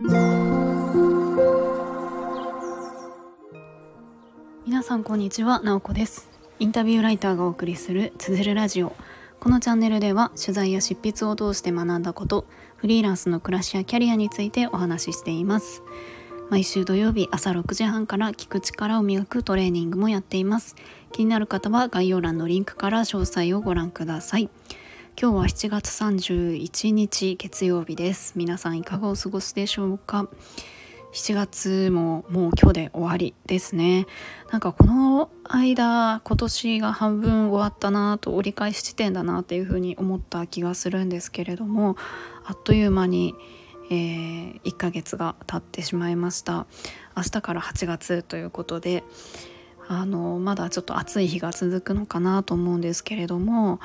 皆さんこんにちは、なおこです。インタビューライターがお送りするつづるラジオ。このチャンネルでは取材や執筆を通して学んだことフリーランスの暮らしやキャリアについてお話ししています。毎週土曜日朝6時半から聞く力を磨くトレーニングもやっています。気になる方は概要欄のリンクから詳細をご覧ください。今日は7月31日月曜日です。皆さんいかがお過ごしでしょうか？7月ももう今日で終わりですね。なんかこの間今年が半分終わったなと折り返し地点だなっていうふうに思った気がするんですけれどもあっという間にえー、1ヶ月が経ってしまいました。明日から8月ということであのまだちょっと暑い日が続くのかなと思うんですけれども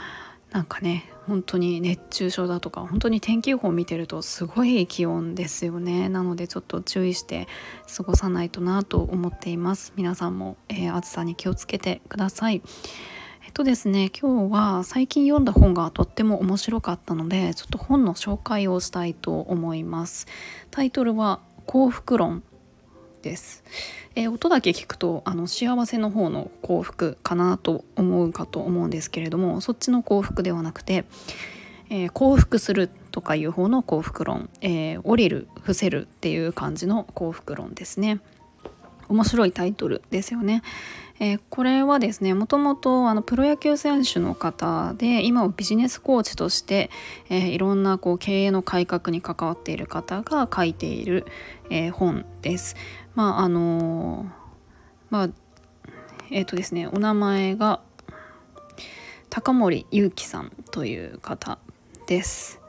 なんかね本当に熱中症だとか本当に天気予報を見てるとすごい気温ですよね。なのでちょっと注意して過ごさないとなと思っています。皆さんも、えー、暑さに気をつけてください。えっとですね今日は最近読んだ本がとっても面白かったのでちょっと本の紹介をしたいと思います。タイトルは幸福論。です、えー、音だけ聞くとあの幸せの方の幸福かなと思うかと思うんですけれどもそっちの幸福ではなくて、えー、幸福するとかいう方の幸福論、えー、降りる伏せるっていう感じの幸福論ですね面白いタイトルですよね。えー、これはですねもともとあのプロ野球選手の方で今はビジネスコーチとして、えー、いろんなこう経営の改革に関わっている方が書いている、えー、本です。まああのまあえっ、とですねお名前が高森祐樹さんという方です。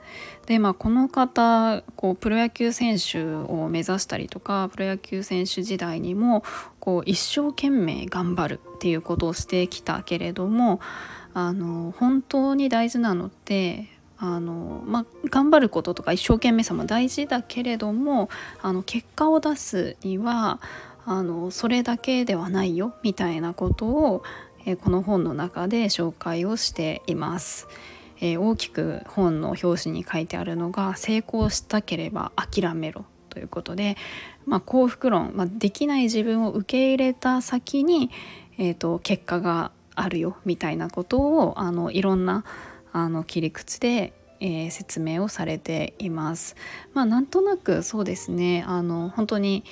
でまあこの方こうプロ野球選手を目指したりとかプロ野球選手時代にもこう一生懸命頑張るっていうことをしてきたけれどもあの本当に大事なのってあの、まあ、頑張ることとか一生懸命さも大事だけれどもあの結果を出すにはあのそれだけではないよみたいなことをえこの本の中で紹介をしています。えー、大きく本の表紙に書いてあるのが「成功したければ諦めろ」ということで、まあ、幸福論、まあ、できない自分を受け入れた先に、えーと、結果があるよみたいなことをあのいろんなあの切り口で、えー、説明をされています。まあ、なんとなくそうですねあの本当に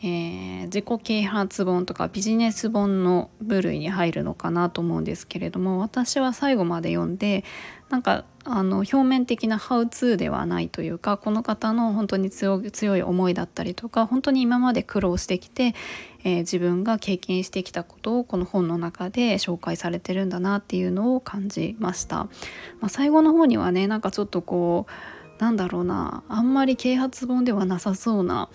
えー、自己啓発本とかビジネス本の部類に入るのかなと思うんですけれども私は最後まで読んでなんかあの表面的なハウツーではないというかこの方の本当に強い思いだったりとか本当に今まで苦労してきて、えー、自分が経験してきたことをこの本の中で紹介されてるんだなっていうのを感じました。まあ、最後の方にはねなんかちょっとこうなんだろうなあんまり啓発本ではなさそうな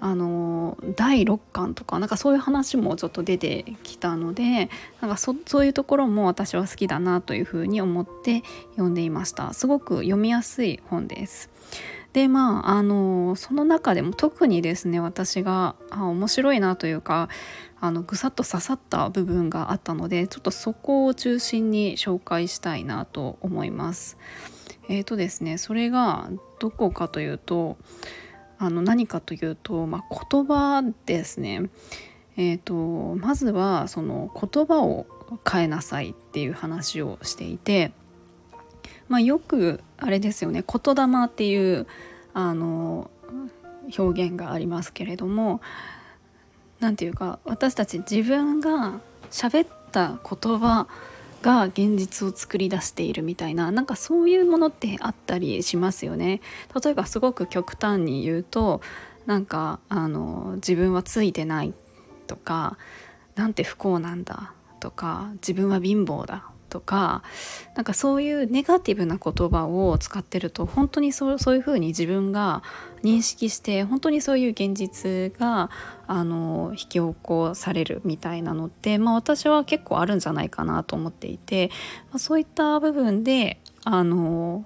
あの第6巻とかなんかそういう話もちょっと出てきたのでなんかそういうところも私は好きだなというふうに思って読んでいました。すごく読みやすい本です。でまああのその中でも特にですね私があ面白いなというかあのぐさっと刺さった部分があったのでちょっとそこを中心に紹介したいなと思います。えーとですねそれがどこかというとあの何かというと、まあ、言葉ですね。えーと、まずはその言葉を変えなさいっていう話をしていて、まあ、よくあれですよね言霊っていうあの表現がありますけれども何て言うか私たち自分が喋った言葉が現実を作り出しているみたいななんかそういうものってあったりしますよね。例えばすごく極端に言うとなんかあの自分はついてないとかなんて不幸なんだとか自分は貧乏だとかなんかそういうネガティブな言葉を使ってると本当にそうそういうふうに自分が認識して本当にそういう現実があの引き起こされるみたいなのって、まあ、私は結構あるんじゃないかなと思っていて、まあ、そういった部分であの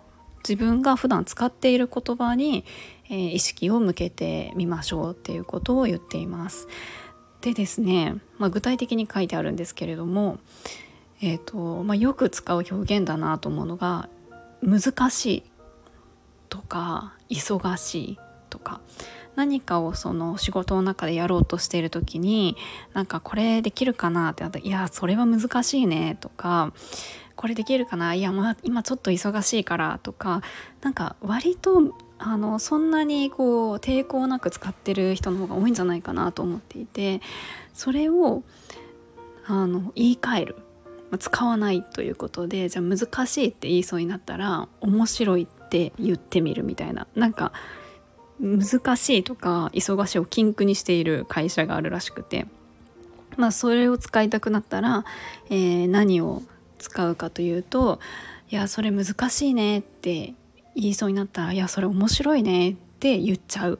自分が普段使っている言葉に、えー、意識を向けてみましょうっていうことを言っています。でですね、まあ、具体的に書いてあるんですけれどもえーとまあ、よく使う表現だなと思うのが難しいとか忙しいとか何かをその仕事の中でやろうとしている時になんかこれできるかなってなったら「いやそれは難しいね」とか「これできるかないや、まあ、今ちょっと忙しいから」とかなんか割とあのそんなにこう抵抗なく使ってる人の方が多いんじゃないかなと思っていてそれをあの言い換える。ま使わないということでじゃあ難しいって言いそうになったら面白いって言ってみるみたいななんか難しいとか忙しいを禁句にしている会社があるらしくてまあそれを使いたくなったら、えー、何を使うかというと「いやそれ難しいね」って言いそうになったら「いやそれ面白いね」って言っちゃう。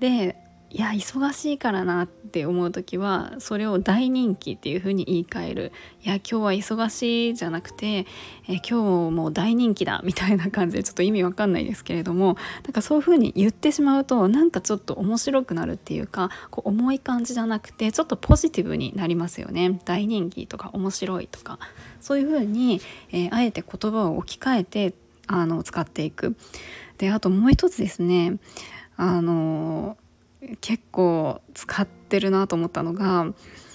でいや忙しいからなって思う時はそれを大人気っていう風に言い換える。いや今日は忙しいじゃなくてえ今日も大人気だみたいな感じでちょっと意味わかんないですけれどもなんかそういう風に言ってしまうとなんかちょっと面白くなるっていうかこう重い感じじゃなくてちょっとポジティブになりますよね。大人気とか面白いとか。そういう風に、えー、あえて言葉を置き換えてあの使っていく。であともう一つですね。あの結構使ってるなと思ったのが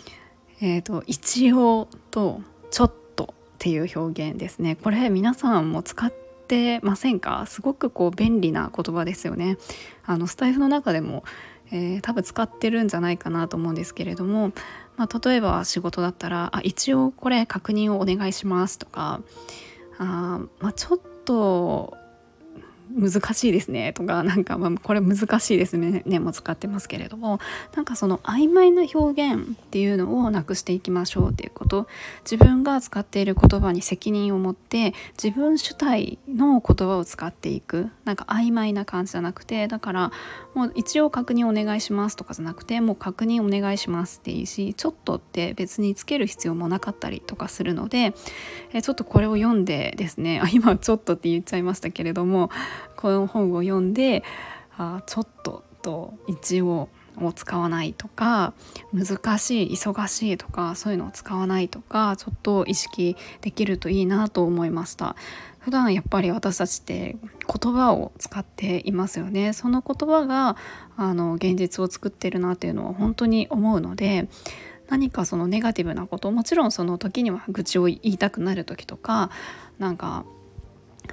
「えーと、一応」と「ちょっと」っていう表現ですね。これ皆さんも使ってませんか？すごくこう便利な言葉ですよね。あのスタイフの中でも、えー、多分使ってるんじゃないかなと思うんですけれども、まあ、例えば仕事だったら「あ一応これ確認をお願いします」とか「あまあ、ちょっと難しいですねとかなんかまあこれ難しいですねねも使ってますけれどもなんかその曖昧な表現っていうのをなくしていきましょうっていうこと。自分が使っている言葉に責任を持って自分主体の言葉を使っていく。なんか曖昧な感じじゃなくてだからもう一応確認お願いしますとかじゃなくてもう確認お願いしますっていいしちょっとって別につける必要もなかったりとかするのでえちょっとこれを読んでですねあ今ちょっとって言っちゃいましたけれどもこの本を読んであちょっとと一応を使わないとか難しい忙しいとかそういうのを使わないとかちょっと意識できるといいなと思いました。普段やっぱり私たちって言葉を使っていますよね。その言葉があの現実を作ってるなっていうのは本当に思うので何かそのネガティブなこともちろんその時には愚痴を言いたくなる時とかなんか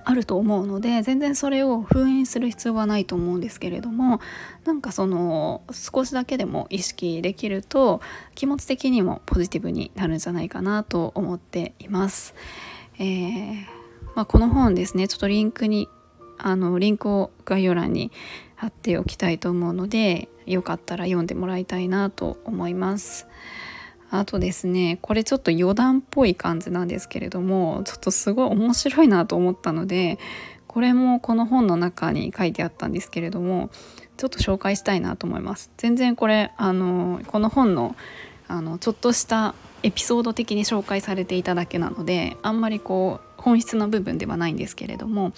あると思うので全然それを封印する必要はないと思うんですけれどもなんかその少しだけでも意識できると気持ち的にもポジティブになるんじゃないかなと思っています。えー、まあ、この本ですねちょっとリンクにあのリンクを概要欄に貼っておきたいと思うのでよかったら読んでもらいたいなと思います。あとですねこれちょっと余談っぽい感じなんですけれどもちょっとすごい面白いなと思ったのでこれもこの本の中に書いてあったんですけれどもちょっと紹介したいなと思います。全然これあのこの本のあのちょっとしたエピソード的に紹介されていただけなのであんまりこう本質の部分ではないんですけれども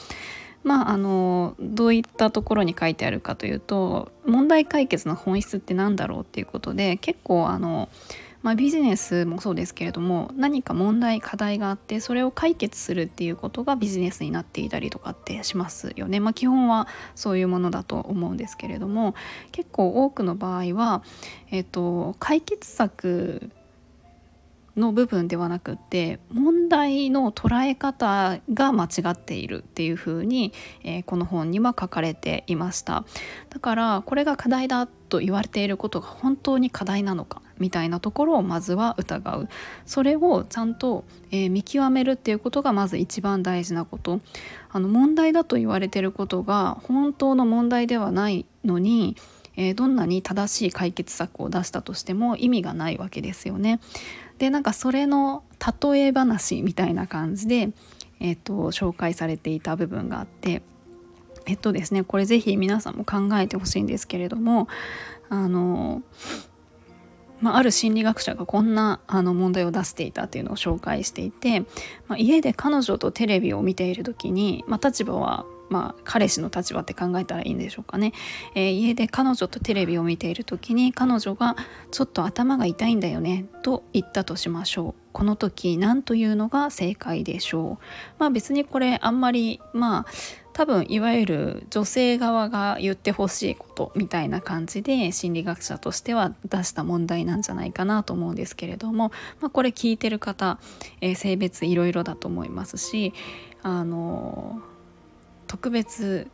まああのどういったところに書いてあるかというと問題解決の本質って何だろうっていうことで結構あのまあ、ビジネスもそうですけれども何か問題課題があってそれを解決するっていうことがビジネスになっていたりとかってしますよね。まあ、基本はそういうものだと思うんですけれども結構多くの場合は、えーと、解決策の部分ではなくって問題の捉え方が間違っているっていうふうに、えー、この本には書かれていましただからこれが課題だと言われていることが本当に課題なのかみたいなところをまずは疑うそれをちゃんと、えー、見極めるっていうことがまず一番大事なことあの問題だと言われてることが本当の問題ではないのにえー、どんなに正しい解決策を出したとしても意味がないわけですよね。でなんかそれの例え話みたいな感じで、えーと、紹介されていた部分があってえっとですねこれ是非皆さんも考えてほしいんですけれどもあのまあ、ある心理学者がこんなあの問題を出していたっていうのを紹介していて、まあ、家で彼女とテレビを見ている時に、まあ、立場はまあ、彼氏の立場って考えたらいいんでしょうかね、えー、家で彼女とテレビを見ている時に彼女が「ちょっと頭が痛いんだよね」と言ったとしましょう。この時何というのが正解でしょう。まあ別にこれあんまりまあ多分いわゆる女性側が言ってほしいことみたいな感じで心理学者としては出した問題なんじゃないかなと思うんですけれども、まあ、これ聞いてる方、えー、性別いろいろだと思いますしあの特別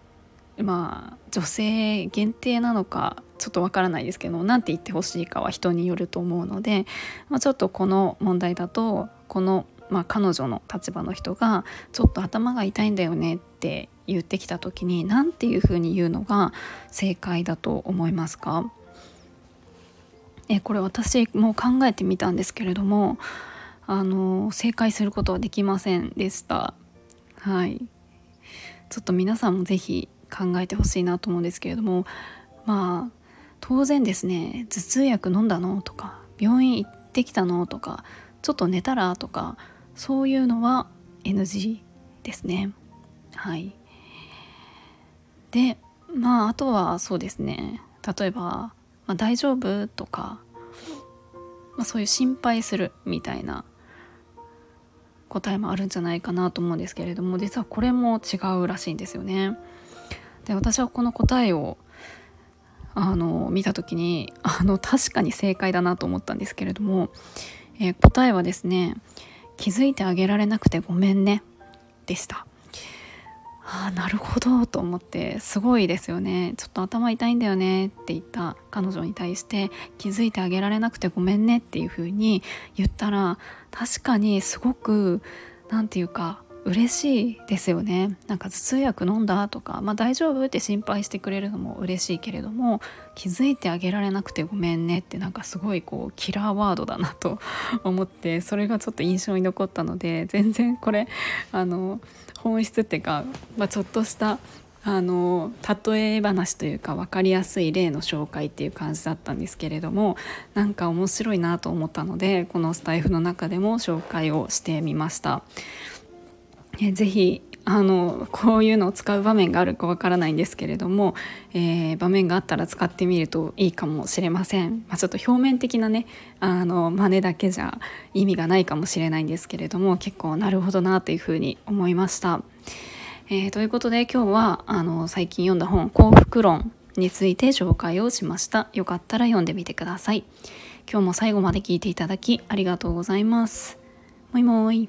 まあ女性限定なのかちょっとわからないですけど何て言ってほしいかは人によると思うので、まあ、ちょっとこの問題だとこの、まあ、彼女の立場の人がちょっと頭が痛いんだよねって言ってきた時に何ていうふうに言うのが正解だと思いますか？えこれ私も考えてみたんですけれどもあの正解することはできませんでした。はい。ちょっと皆さんも是非考えてほしいなと思うんですけれどもまあ当然ですね頭痛薬飲んだの？とか病院行ってきたの？とかちょっと寝たら？とかそういうのは NG ですねはいでまああとはそうですね例えば「まあ、大丈夫?」とか、まあ、そういう心配するみたいな答えもあるんじゃないかなと思うんですけれども実はこれも違うらしいんですよね。で私はこの答えをあの見た時にあの確かに正解だなと思ったんですけれども、えー、答えはですね「気づいてあげられなくてごめんね」でした。ああなるほどと思ってすごいですよね。ちょっと頭痛いんだよね。って言った彼女に対して気づいてあげられなくてごめんねっていう風に言ったら確かにすごく何て言うか嬉しいですよねなんか頭痛薬飲んだとか、まあ、大丈夫って心配してくれるのも嬉しいけれども気づいてあげられなくてごめんねってなんかすごいこうキラーワードだなと 思ってそれがちょっと印象に残ったので全然これあの本質っていうか、まあ、ちょっとしたあの例え話というか分かりやすい例の紹介っていう感じだったんですけれどもなんか面白いなと思ったのでこのスタイフの中でも紹介をしてみました。えぜひあのこういうのを使う場面があるかわからないんですけれども、えー、場面があったら使ってみるといいかもしれません、まあ、ちょっと表面的なねあの真似だけじゃ意味がないかもしれないんですけれども結構なるほどなというふうに思いました。えー、ということで今日はあの最近読んだ本「幸福論」について紹介をしました。よかったら読んでみてください。今日も最後まで聞いていただきありがとうございます。もいもい。